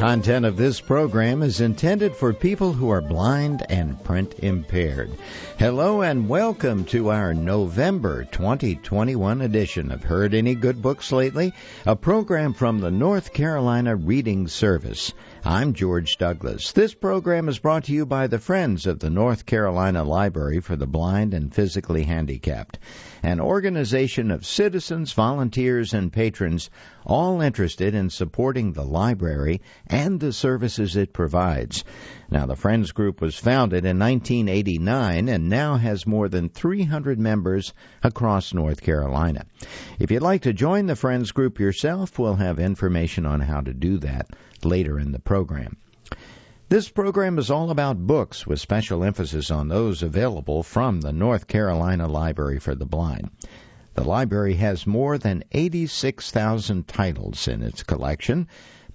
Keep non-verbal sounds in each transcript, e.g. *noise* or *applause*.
content of this program is intended for people who are blind and print impaired. Hello and welcome to our November 2021 edition of Heard Any Good Books Lately, a program from the North Carolina Reading Service. I'm George Douglas. This program is brought to you by the Friends of the North Carolina Library for the Blind and Physically Handicapped, an organization of citizens, volunteers, and patrons all interested in supporting the library and the services it provides. Now, the Friends Group was founded in 1989 and now has more than 300 members across North Carolina. If you'd like to join the Friends Group yourself, we'll have information on how to do that later in the program. This program is all about books with special emphasis on those available from the North Carolina Library for the Blind. The library has more than 86,000 titles in its collection.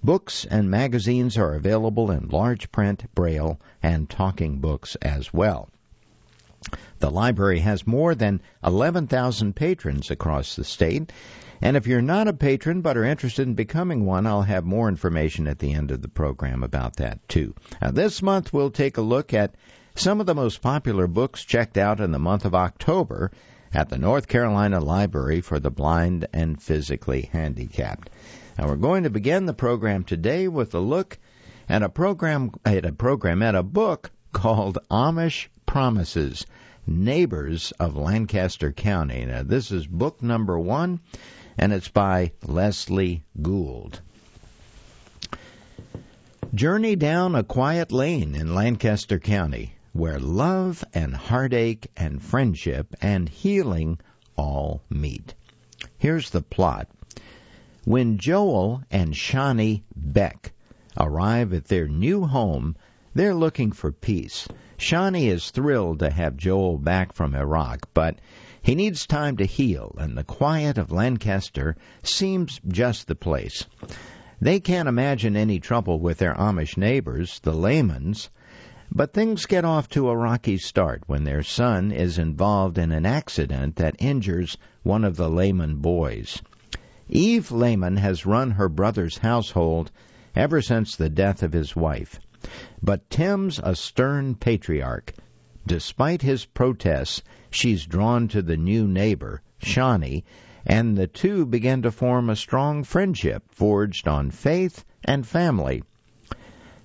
Books and magazines are available in large print, braille, and talking books as well. The library has more than 11,000 patrons across the state. And if you're not a patron but are interested in becoming one, I'll have more information at the end of the program about that too. Now, this month we'll take a look at some of the most popular books checked out in the month of October at the North Carolina Library for the Blind and Physically Handicapped. Now we're going to begin the program today with a look at a program at a program at a book called Amish Promises Neighbors of Lancaster County. Now, this is book number one, and it's by Leslie Gould. Journey down a quiet lane in Lancaster County where love and heartache and friendship and healing all meet. Here's the plot. When Joel and Shawnee Beck arrive at their new home, they're looking for peace. Shawnee is thrilled to have Joel back from Iraq, but he needs time to heal, and the quiet of Lancaster seems just the place. They can't imagine any trouble with their Amish neighbors, the Laymans, but things get off to a rocky start when their son is involved in an accident that injures one of the Layman boys. Eve Laman has run her brother's household ever since the death of his wife. But Tim's a stern patriarch. Despite his protests, she's drawn to the new neighbor, Shawnee, and the two begin to form a strong friendship forged on faith and family.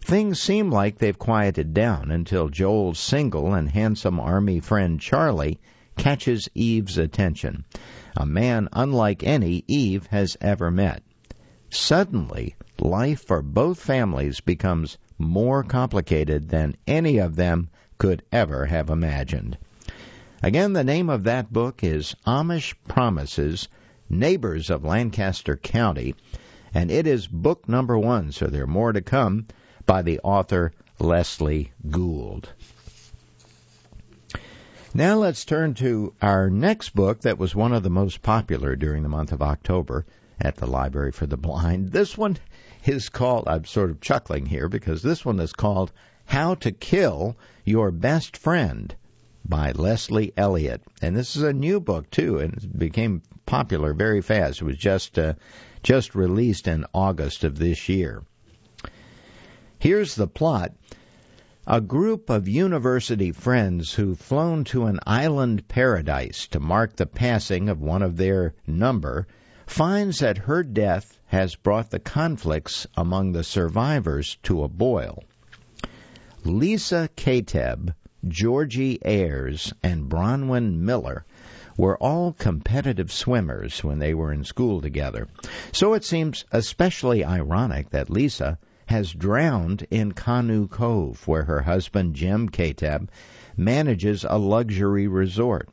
Things seem like they've quieted down until Joel's single and handsome army friend Charlie catches Eve's attention, a man unlike any Eve has ever met. Suddenly, life for both families becomes more complicated than any of them could ever have imagined. Again, the name of that book is Amish Promises Neighbors of Lancaster County, and it is book number one, so there are more to come by the author Leslie Gould. Now let's turn to our next book that was one of the most popular during the month of October at the Library for the Blind. This one is called, I'm sort of chuckling here because this one is called How to Kill Your Best Friend by Leslie Elliott. And this is a new book too, and it became popular very fast. It was just uh, just released in August of this year. Here's the plot. A group of university friends who've flown to an island paradise to mark the passing of one of their number finds that her death has brought the conflicts among the survivors to a boil. Lisa Kateb, Georgie Ayers, and Bronwyn Miller were all competitive swimmers when they were in school together. So it seems especially ironic that Lisa has drowned in Canoe Cove, where her husband Jim Kateb manages a luxury resort.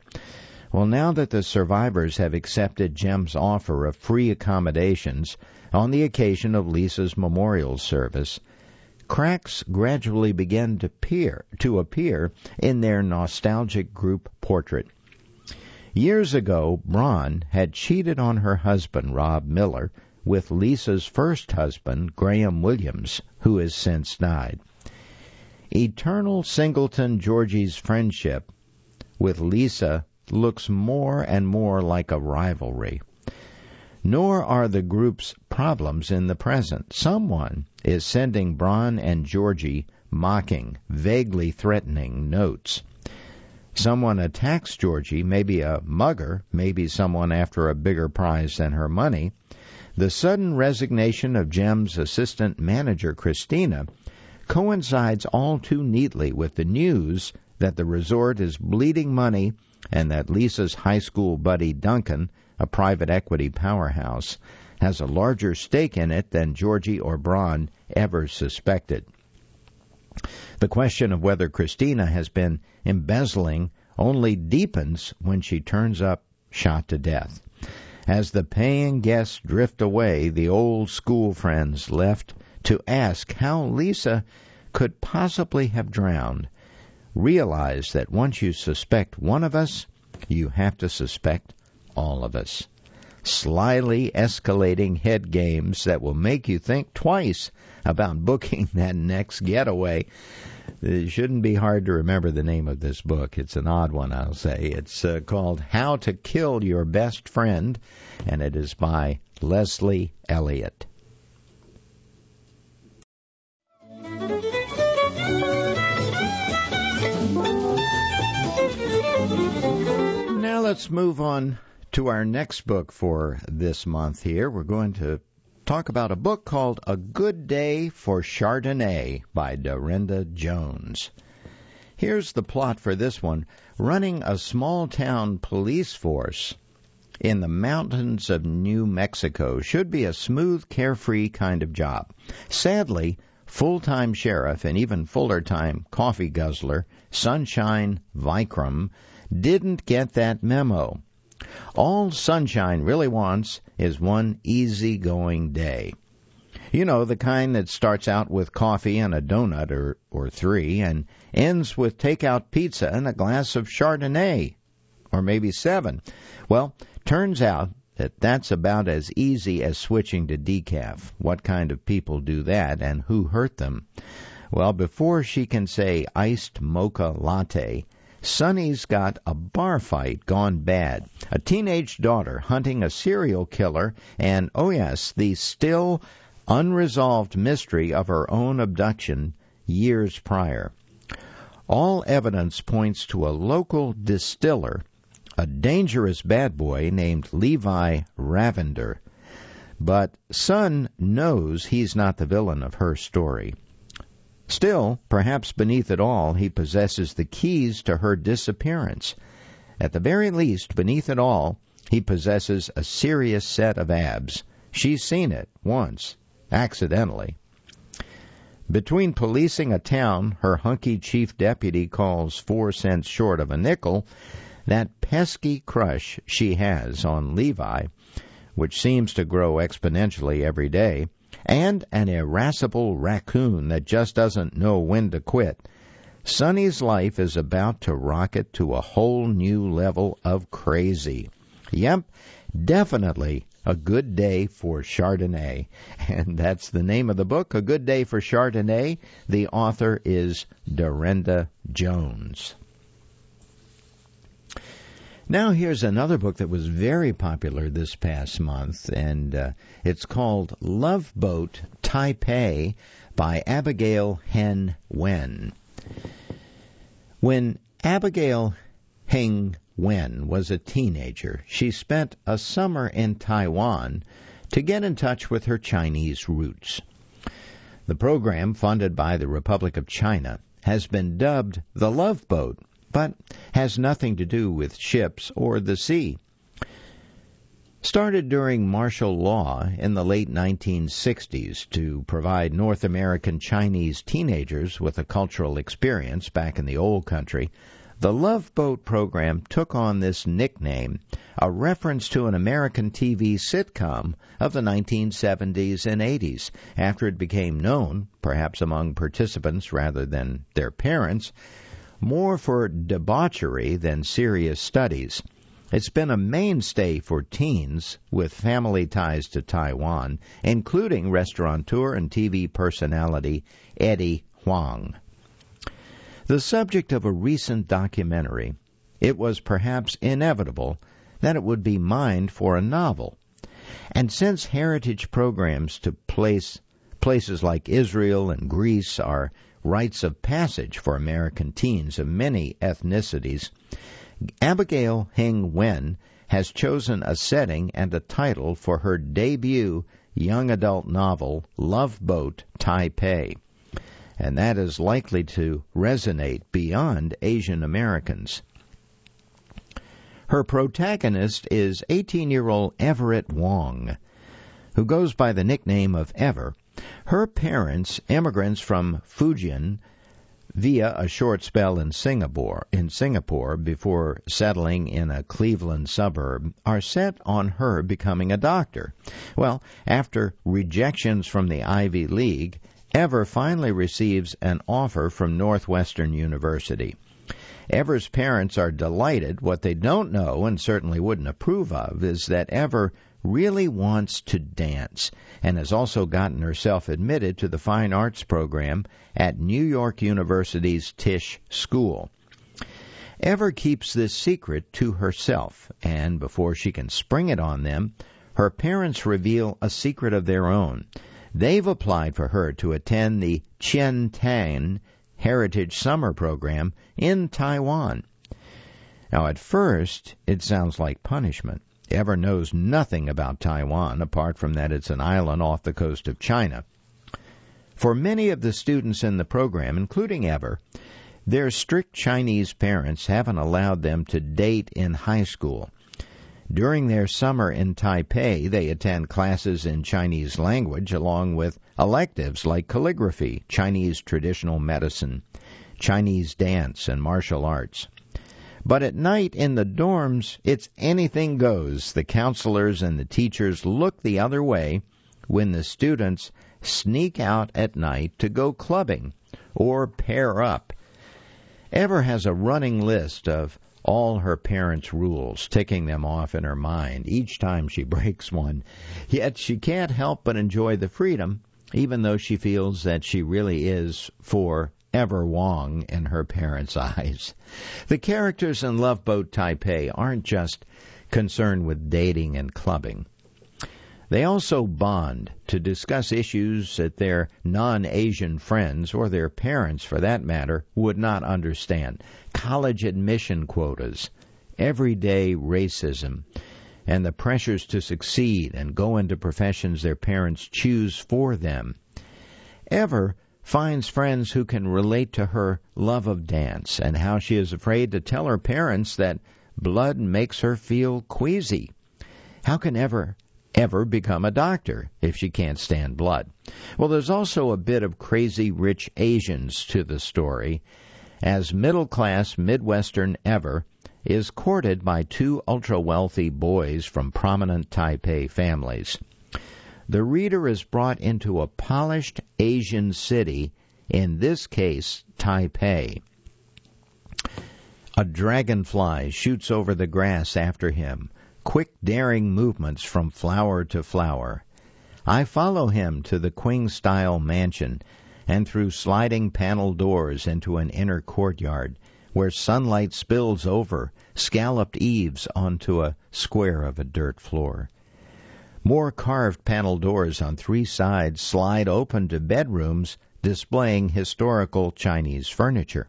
Well, now that the survivors have accepted Jim's offer of free accommodations on the occasion of Lisa's memorial service, cracks gradually begin to appear, to appear in their nostalgic group portrait. Years ago, Bron had cheated on her husband, Rob Miller, with Lisa's first husband, Graham Williams, who has since died. Eternal Singleton Georgie's friendship with Lisa looks more and more like a rivalry. Nor are the group's problems in the present. Someone is sending Bron and Georgie mocking, vaguely threatening notes. Someone attacks Georgie, maybe a mugger, maybe someone after a bigger prize than her money. The sudden resignation of Jim's assistant manager, Christina, coincides all too neatly with the news that the resort is bleeding money and that Lisa's high school buddy Duncan, a private equity powerhouse, has a larger stake in it than Georgie or Bron ever suspected. The question of whether Christina has been embezzling only deepens when she turns up shot to death. As the paying guests drift away, the old school friends left to ask how Lisa could possibly have drowned realize that once you suspect one of us, you have to suspect all of us. Slyly escalating head games that will make you think twice about booking that next getaway. It shouldn't be hard to remember the name of this book. It's an odd one, I'll say. It's uh, called How to Kill Your Best Friend, and it is by Leslie Elliott. Now let's move on to our next book for this month here. We're going to talk about a book called A Good Day for Chardonnay by Darynda Jones. Here's the plot for this one running a small town police force in the mountains of New Mexico should be a smooth, carefree kind of job. Sadly, full time sheriff and even fuller time coffee guzzler Sunshine Vicram didn't get that memo. All Sunshine really wants is one easy-going day. You know, the kind that starts out with coffee and a donut or, or three and ends with takeout pizza and a glass of Chardonnay, or maybe seven. Well, turns out that that's about as easy as switching to decaf. What kind of people do that and who hurt them? Well, before she can say iced mocha latte, Sonny's got a bar fight gone bad, a teenage daughter hunting a serial killer, and, oh yes, the still unresolved mystery of her own abduction years prior. All evidence points to a local distiller, a dangerous bad boy named Levi Ravinder. But Sun knows he's not the villain of her story. Still, perhaps beneath it all, he possesses the keys to her disappearance. At the very least, beneath it all, he possesses a serious set of abs. She's seen it once, accidentally. Between policing a town her hunky chief deputy calls four cents short of a nickel, that pesky crush she has on Levi, which seems to grow exponentially every day, and an irascible raccoon that just doesn't know when to quit. Sonny's life is about to rocket to a whole new level of crazy. Yep, definitely a good day for Chardonnay. *laughs* And that's the name of the book, A Good Day for Chardonnay. The author is Darynda Jones. Now, here's another book that was very popular this past month, and uh, it's called Love Boat Taipei by Abigail Hing Wen. When Abigail Hing Wen was a teenager, she spent a summer in Taiwan to get in touch with her Chinese roots. The program, funded by the Republic of China, has been dubbed the Love Boat but has nothing to do with ships or the sea. Started during martial law in the late 1960s to provide North American Chinese teenagers with a cultural experience back in the old country, the Love Boat program took on this nickname, a reference to an American TV sitcom of the 1970s and 80s, after it became known, perhaps among participants rather than their parents, more for debauchery than serious studies. It's been a mainstay for teens with family ties to Taiwan, including restaurateur and TV personality Eddie Huang. The subject of a recent documentary, it was perhaps inevitable that it would be mined for a novel. And since heritage programs to place places like Israel and Greece are rites of passage for American teens of many ethnicities, Abigail Hing Wen has chosen a setting and a title for her debut young adult novel, Love Boat Taipei. And that is likely to resonate beyond Asian Americans. Her protagonist is 18 year old Everett Wong, who goes by the nickname of Ever. Her parents, immigrants from Fujian, via a short spell in Singapore, in Singapore before settling in a Cleveland suburb, are set on her becoming a doctor. Well, after rejections from the Ivy League, Ever finally receives an offer from Northwestern University. Ever's parents are delighted. What they don't know, and certainly wouldn't approve of, is that Ever really wants to dance and has also gotten herself admitted to the fine arts program at New York University's Tisch School. Ever keeps this secret to herself, and before she can spring it on them, her parents reveal a secret of their own. They've applied for her to attend the Chien Tan Heritage Summer Program in Taiwan. Now, at first, it sounds like punishment. Ever knows nothing about Taiwan apart from that it's an island off the coast of China. For many of the students in the program, including Ever, their strict Chinese parents haven't allowed them to date in high school. During their summer in Taipei, they attend classes in Chinese language along with electives like calligraphy, Chinese traditional medicine, Chinese dance, and martial arts. But at night in the dorms, it's anything goes. The counselors and the teachers look the other way when the students sneak out at night to go clubbing or pair up. Ever has a running list of all her parents' rules, ticking them off in her mind each time she *laughs* breaks one. Yet she can't help but enjoy the freedom, even though she feels that she really is for ever Wong in her parents' *laughs* eyes. The characters in Love Boat Taipei aren't just concerned with dating and clubbing. They also bond to discuss issues that their non Asian friends, or their parents for that matter, would not understand. College admission quotas, everyday racism, and the pressures to succeed and go into professions their parents choose for them. Ever finds friends who can relate to her love of dance and how she is afraid to tell her parents that blood makes her feel queasy. How can ever ever become a doctor if she can't stand blood. Well, there's also a bit of crazy rich Asians to the story, as middle class Midwestern Ever is courted by two ultra wealthy boys from prominent Taipei families. The reader is brought into a polished Asian city, in this case, Taipei. A dragonfly shoots over the grass after him quick, daring movements from flower to flower. I follow him to the Qing style mansion and through sliding panel doors into an inner courtyard where sunlight spills over scalloped eaves onto a square of a dirt floor. More carved panel doors on three sides slide open to bedrooms displaying historical Chinese furniture.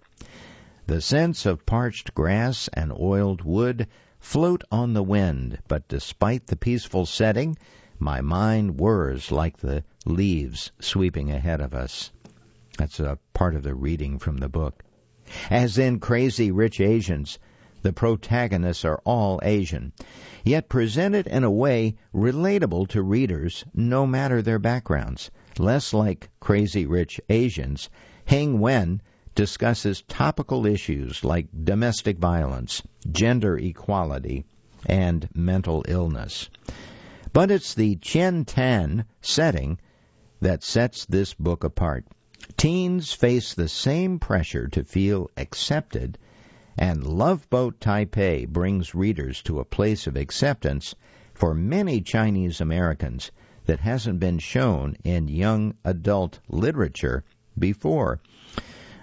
The scents of parched grass and oiled wood float on the wind, but despite the peaceful setting, my mind whirs like the leaves sweeping ahead of us. That's a part of the reading from the book. As in Crazy Rich Asians, the protagonists are all Asian, yet presented in a way relatable to readers no matter their backgrounds. Less like Crazy Rich Asians, Hing Wen discusses topical issues like domestic violence, gender equality, and mental illness. But it's the Chien Tan setting that sets this book apart. Teens face the same pressure to feel accepted, and Love Boat Taipei brings readers to a place of acceptance for many Chinese Americans that hasn't been shown in young adult literature before.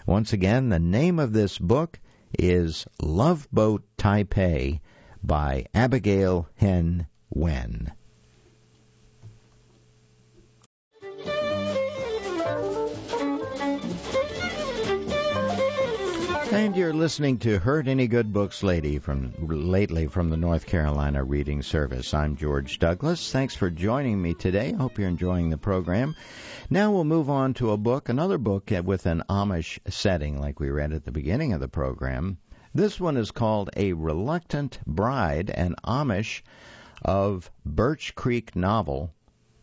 Once again, the name of this book is Love Boat Taipei by Abigail Hing Wen. And you're listening to Heard Any Good Books Lady from lately from the North Carolina Reading Service. I'm George Douglas. Thanks for joining me today. I hope you're enjoying the program. Now we'll move on to a book, another book with an Amish setting like we read at the beginning of the program. This one is called A Reluctant Bride, an Amish of Birch Creek novel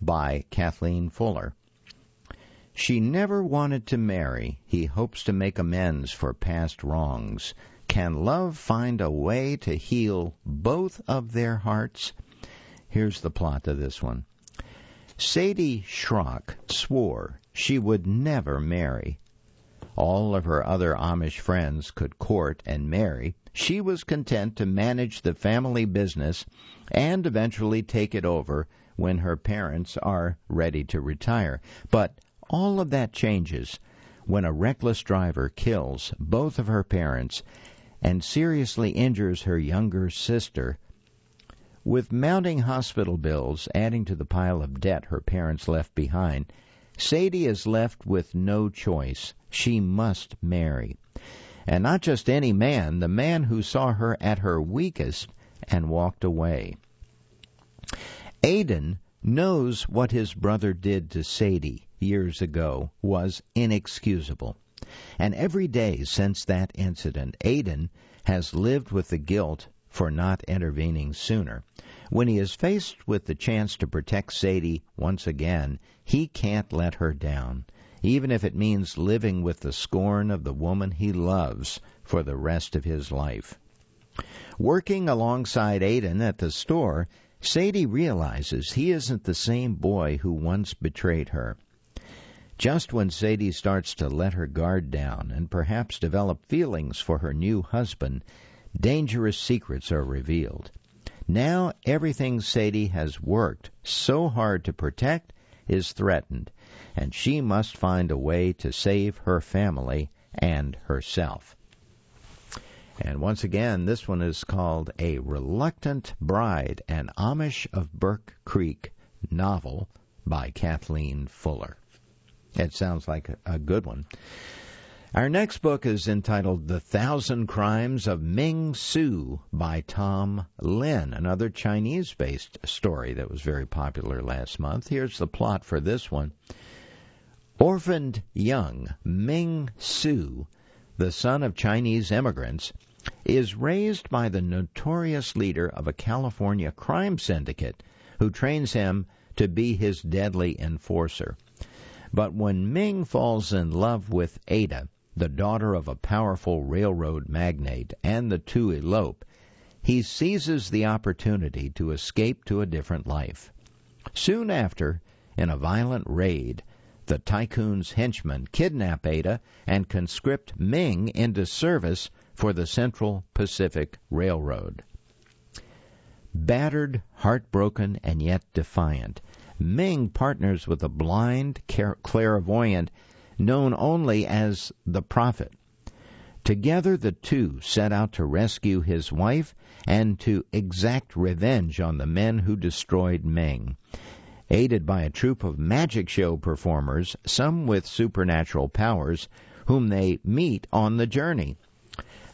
by Kathleen Fuller. She never wanted to marry. He hopes to make amends for past wrongs. Can love find a way to heal both of their hearts? Here's the plot of this one. Sadie Schrock swore she would never marry. All of her other Amish friends could court and marry. She was content to manage the family business and eventually take it over when her parents are ready to retire. But all of that changes when a reckless driver kills both of her parents and seriously injures her younger sister. With mounting hospital bills adding to the pile of debt her parents left behind, Sadie is left with no choice. She must marry. And not just any man, the man who saw her at her weakest and walked away. Aidan knows what his brother did to Sadie years ago was inexcusable. And every day since that incident, Aidan has lived with the guilt for not intervening sooner. When he is faced with the chance to protect Sadie once again, he can't let her down, even if it means living with the scorn of the woman he loves for the rest of his life. Working alongside Aidan at the store, Sadie realizes he isn't the same boy who once betrayed her. Just when Sadie starts to let her guard down and perhaps develop feelings for her new husband, dangerous secrets are revealed. Now everything Sadie has worked so hard to protect is threatened, and she must find a way to save her family and herself. And once again, this one is called A Reluctant Bride, an Amish of Birch Creek novel by Kathleen Fuller. It sounds like a good one. Our next book is entitled The Thousand Crimes of Ming Tsu by Tom Lin, another Chinese based story that was very popular last month. Here's the plot for this one. Orphaned young Ming Tsu, the son of Chinese immigrants, is raised by the notorious leader of a California crime syndicate who trains him to be his deadly enforcer. But when Ming falls in love with Ada, the daughter of a powerful railroad magnate, and the two elope, he seizes the opportunity to escape to a different life. Soon after, in a violent raid, the tycoon's henchmen kidnap Ada and conscript Ming into service for the Central Pacific Railroad. Battered, heartbroken, and yet defiant, Ming partners with a blind clairvoyant known only as the Prophet. Together, the two set out to rescue his wife and to exact revenge on the men who destroyed Ming. Aided by a troupe of magic show performers, some with supernatural powers, whom they meet on the journey.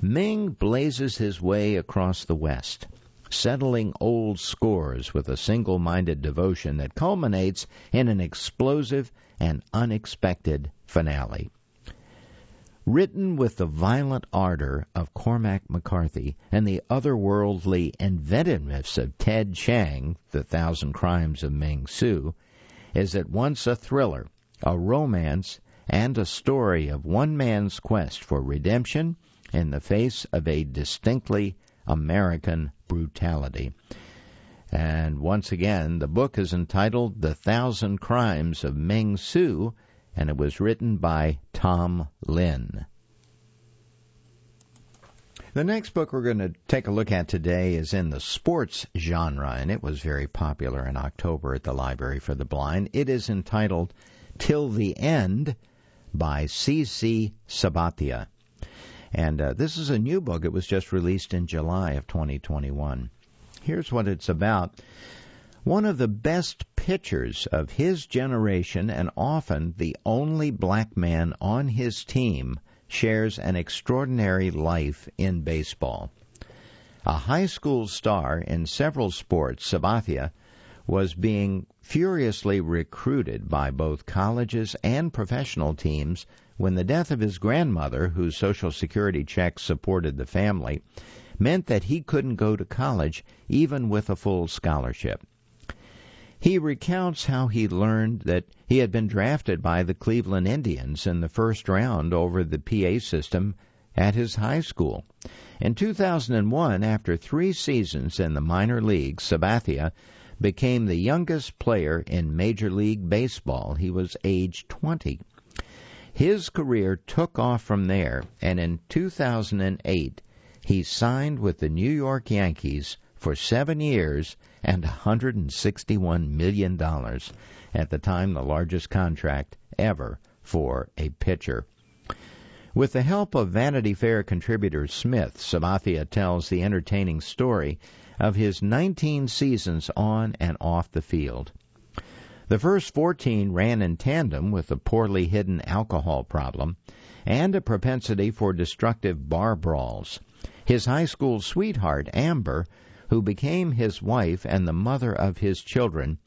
Ming blazes his way across the West settling old scores with a single minded devotion that culminates in an explosive and unexpected finale. Written with the violent ardor of Cormac McCarthy and the otherworldly inventiveness of Ted Chiang, The Thousand Crimes of Ming Tsu, is at once a thriller, a romance, and a story of one man's quest for redemption in the face of a distinctly American brutality. And once again, the book is entitled The Thousand Crimes of Ming Tsu, and it was written by Tom Lin. The next book we're going to take a look at today is in the sports genre, and it was very popular in October at the Library for the Blind. It is entitled Till the End by C.C. Sabathia. And uh, this is a new book. It was just released in July of 2021. Here's what it's about. One of the best pitchers of his generation and often the only black man on his team shares an extraordinary life in baseball. A high school star in several sports, Sabathia was being furiously recruited by both colleges and professional teams when the death of his grandmother, whose Social Security checks supported the family, meant that he couldn't go to college even with a full scholarship. He recounts how he learned that he had been drafted by the Cleveland Indians in the first round over the PA system at his high school. In 2001, after three seasons in the minor leagues, Sabathia became the youngest player in Major League Baseball. He was age 20. His career took off from there, and in 2008, he signed with the New York Yankees for seven years and $161 million, at the time the largest contract ever for a pitcher. With the help of Vanity Fair contributor Smith, Sabathia tells the entertaining story of his 19 seasons on and off the field. The first 14 ran in tandem with a poorly hidden alcohol problem and a propensity for destructive bar brawls. His high school sweetheart, Amber, who became his wife and the mother of his children,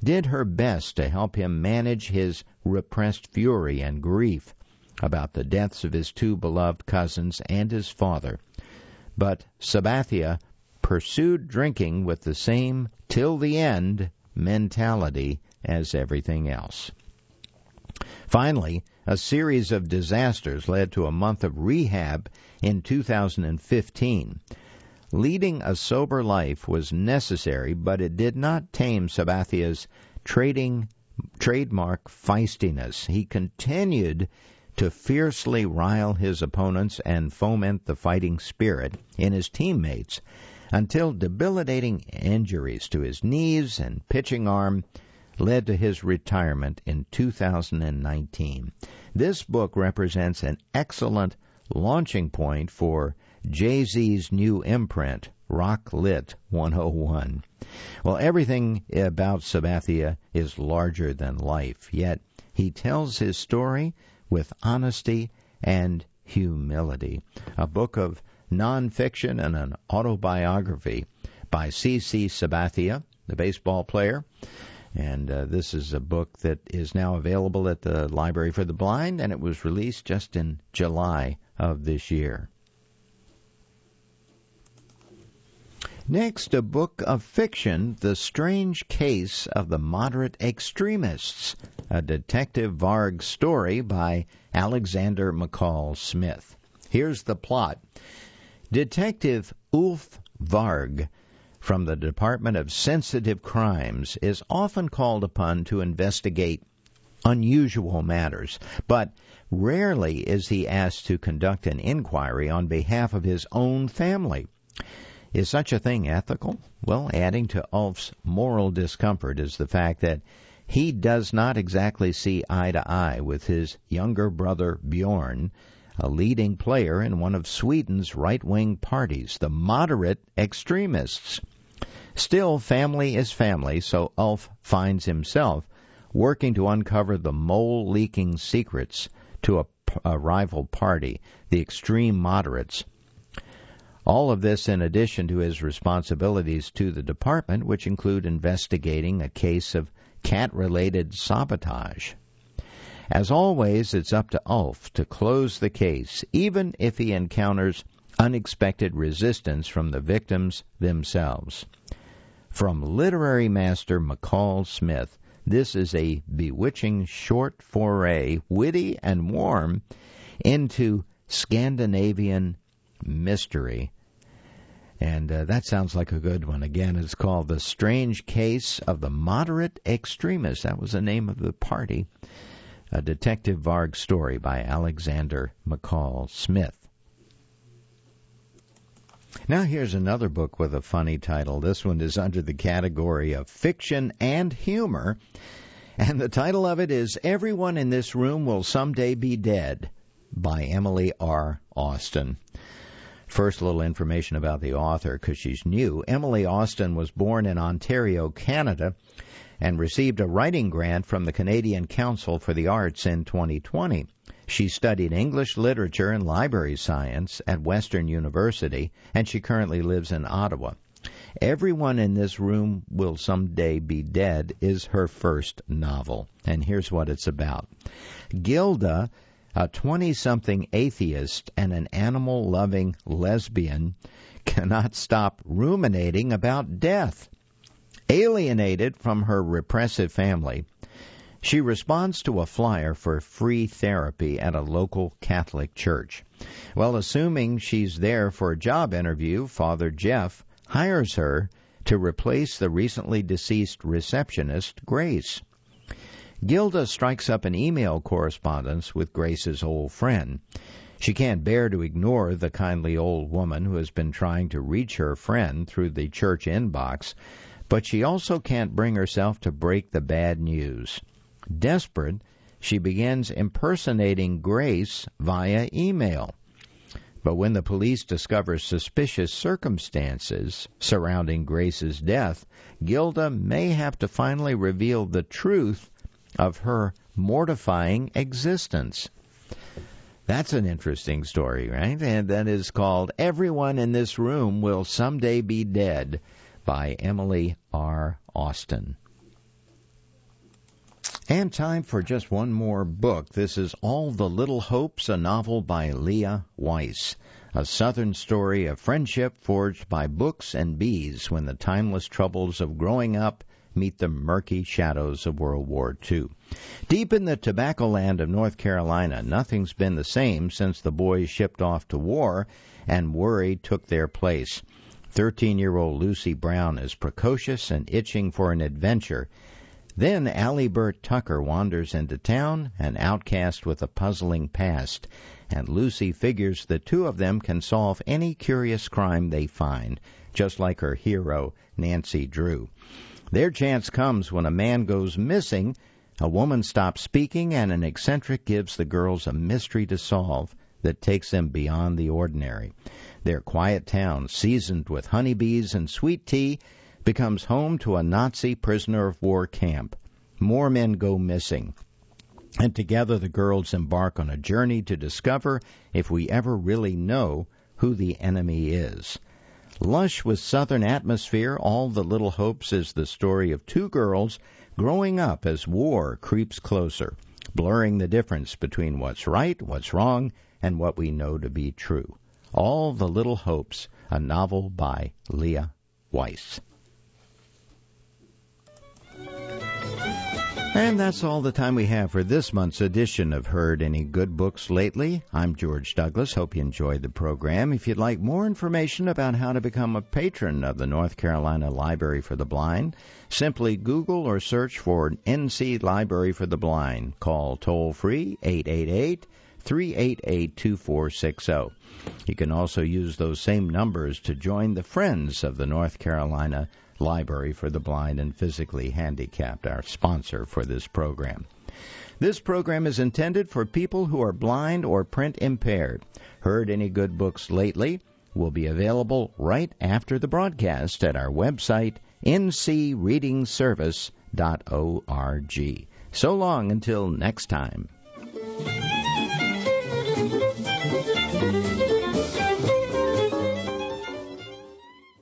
did her best to help him manage his repressed fury and grief about the deaths of his two beloved cousins and his father. But Sabathia pursued drinking with the same till the end mentality as everything else. Finally, a series of disasters led to a month of rehab in 2015. Leading a sober life was necessary, but it did not tame Sabathia's trading trademark feistiness. He continued to fiercely rile his opponents and foment the fighting spirit in his teammates until debilitating injuries to his knees and pitching arm led to his retirement in 2019. This book represents an excellent launching point for Jay Z's new imprint, Roc Lit 101. Well, everything about Sabathia is larger than life, yet he tells his story with honesty and humility. A book of nonfiction and an autobiography by C.C. Sabathia, the baseball player. And uh, this is a book that is now available at the Library for the Blind, and it was released just in July of this year. Next, a book of fiction, The Strange Case of the Moderate Extremists, a Detective Varg story by Alexander McCall Smith. Here's the plot. Detective Ulf Varg from the Department of Sensitive Crimes is often called upon to investigate unusual matters, but rarely is he asked to conduct an inquiry on behalf of his own family. Is such a thing ethical? Well, adding to Ulf's moral discomfort is the fact that he does not exactly see eye to eye with his younger brother Bjorn, a leading player in one of Sweden's right wing parties, the moderate extremists. Still, family is family, so Ulf finds himself working to uncover the mole leaking secrets to a, a rival party, the extreme moderates all of this in addition to his responsibilities to the department, which include investigating a case of cat related sabotage. As always, it's up to Ulf to close the case, even if he encounters unexpected resistance from the victims themselves. From literary master McCall Smith, this is a bewitching short foray, witty and warm, into Scandinavian mystery. And uh, that sounds like a good one. Again, it's called The Strange Case of the Moderate Extremist. That was the name of the party. A Detective Varg story by Alexander McCall Smith. Now, here's another book with a funny title. This one is under the category of fiction and humor. And the title of it is Everyone in This Room Will Someday Be Dead by Emily R. Austin. First, a little information about the author because she's new. Emily Austin was born in Ontario, Canada, and received a writing grant from the Canadian Council for the Arts in 2020. She studied English literature and library science at Western University, and she currently lives in Ottawa. Everyone in this room will someday be dead is her first novel, and here's what it's about. Gilda, a 20 something atheist and an animal loving lesbian, cannot stop ruminating about death. Alienated from her repressive family, she responds to a flyer for free therapy at a local Catholic church. Well, assuming she's there for a job interview, Father Jeff hires her to replace the recently deceased receptionist, Grace. Gilda strikes up an email correspondence with Grace's old friend. She can't bear to ignore the kindly old woman who has been trying to reach her friend through the church inbox, but she also can't bring herself to break the bad news. Desperate, she begins impersonating Grace via email. But when the police discover suspicious circumstances surrounding Grace's death, Gilda may have to finally reveal the truth of her mortifying existence. That's an interesting story, right? And that is called Everyone in This Room Will Someday Be Dead by Emily R. Austin. And time for just one more book. This is All the Little Hopes, a novel by Leah Weiss. A southern story of friendship forged by books and bees when the timeless troubles of growing up meet the murky shadows of World War II. Deep in the tobacco land of North Carolina, nothing's been the same since the boys shipped off to war and worry took their place. Thirteen year old Lucy Brown is precocious and itching for an adventure then Allie Bert Tucker wanders into town, an outcast with a puzzling past, and Lucy figures the two of them can solve any curious crime they find, just like her hero, Nancy Drew. Their chance comes when a man goes missing, a woman stops speaking, and an eccentric gives the girls a mystery to solve that takes them beyond the ordinary. Their quiet town, seasoned with honeybees and sweet tea, becomes home to a Nazi prisoner of war camp. More men go missing. And together the girls embark on a journey to discover if we ever really know who the enemy is. Lush with southern atmosphere, All the Little Hopes is the story of two girls growing up as war creeps closer, blurring the difference between what's right, what's wrong, and what we know to be true. All the Little Hopes, a novel by Leah Weiss. And that's all the time we have for this month's edition of Heard Any Good Books Lately. I'm George Douglas. Hope you enjoyed the program. If you'd like more information about how to become a patron of the North Carolina Library for the Blind, simply Google or search for NC Library for the Blind. Call toll free 888 388 2460. You can also use those same numbers to join the Friends of the North Carolina Library for the Blind and Physically Handicapped, our sponsor for this program. This program is intended for people who are blind or print impaired. Heard any good books lately? Will be available right after the broadcast at our website, ncreadingservice.org. So long until next time.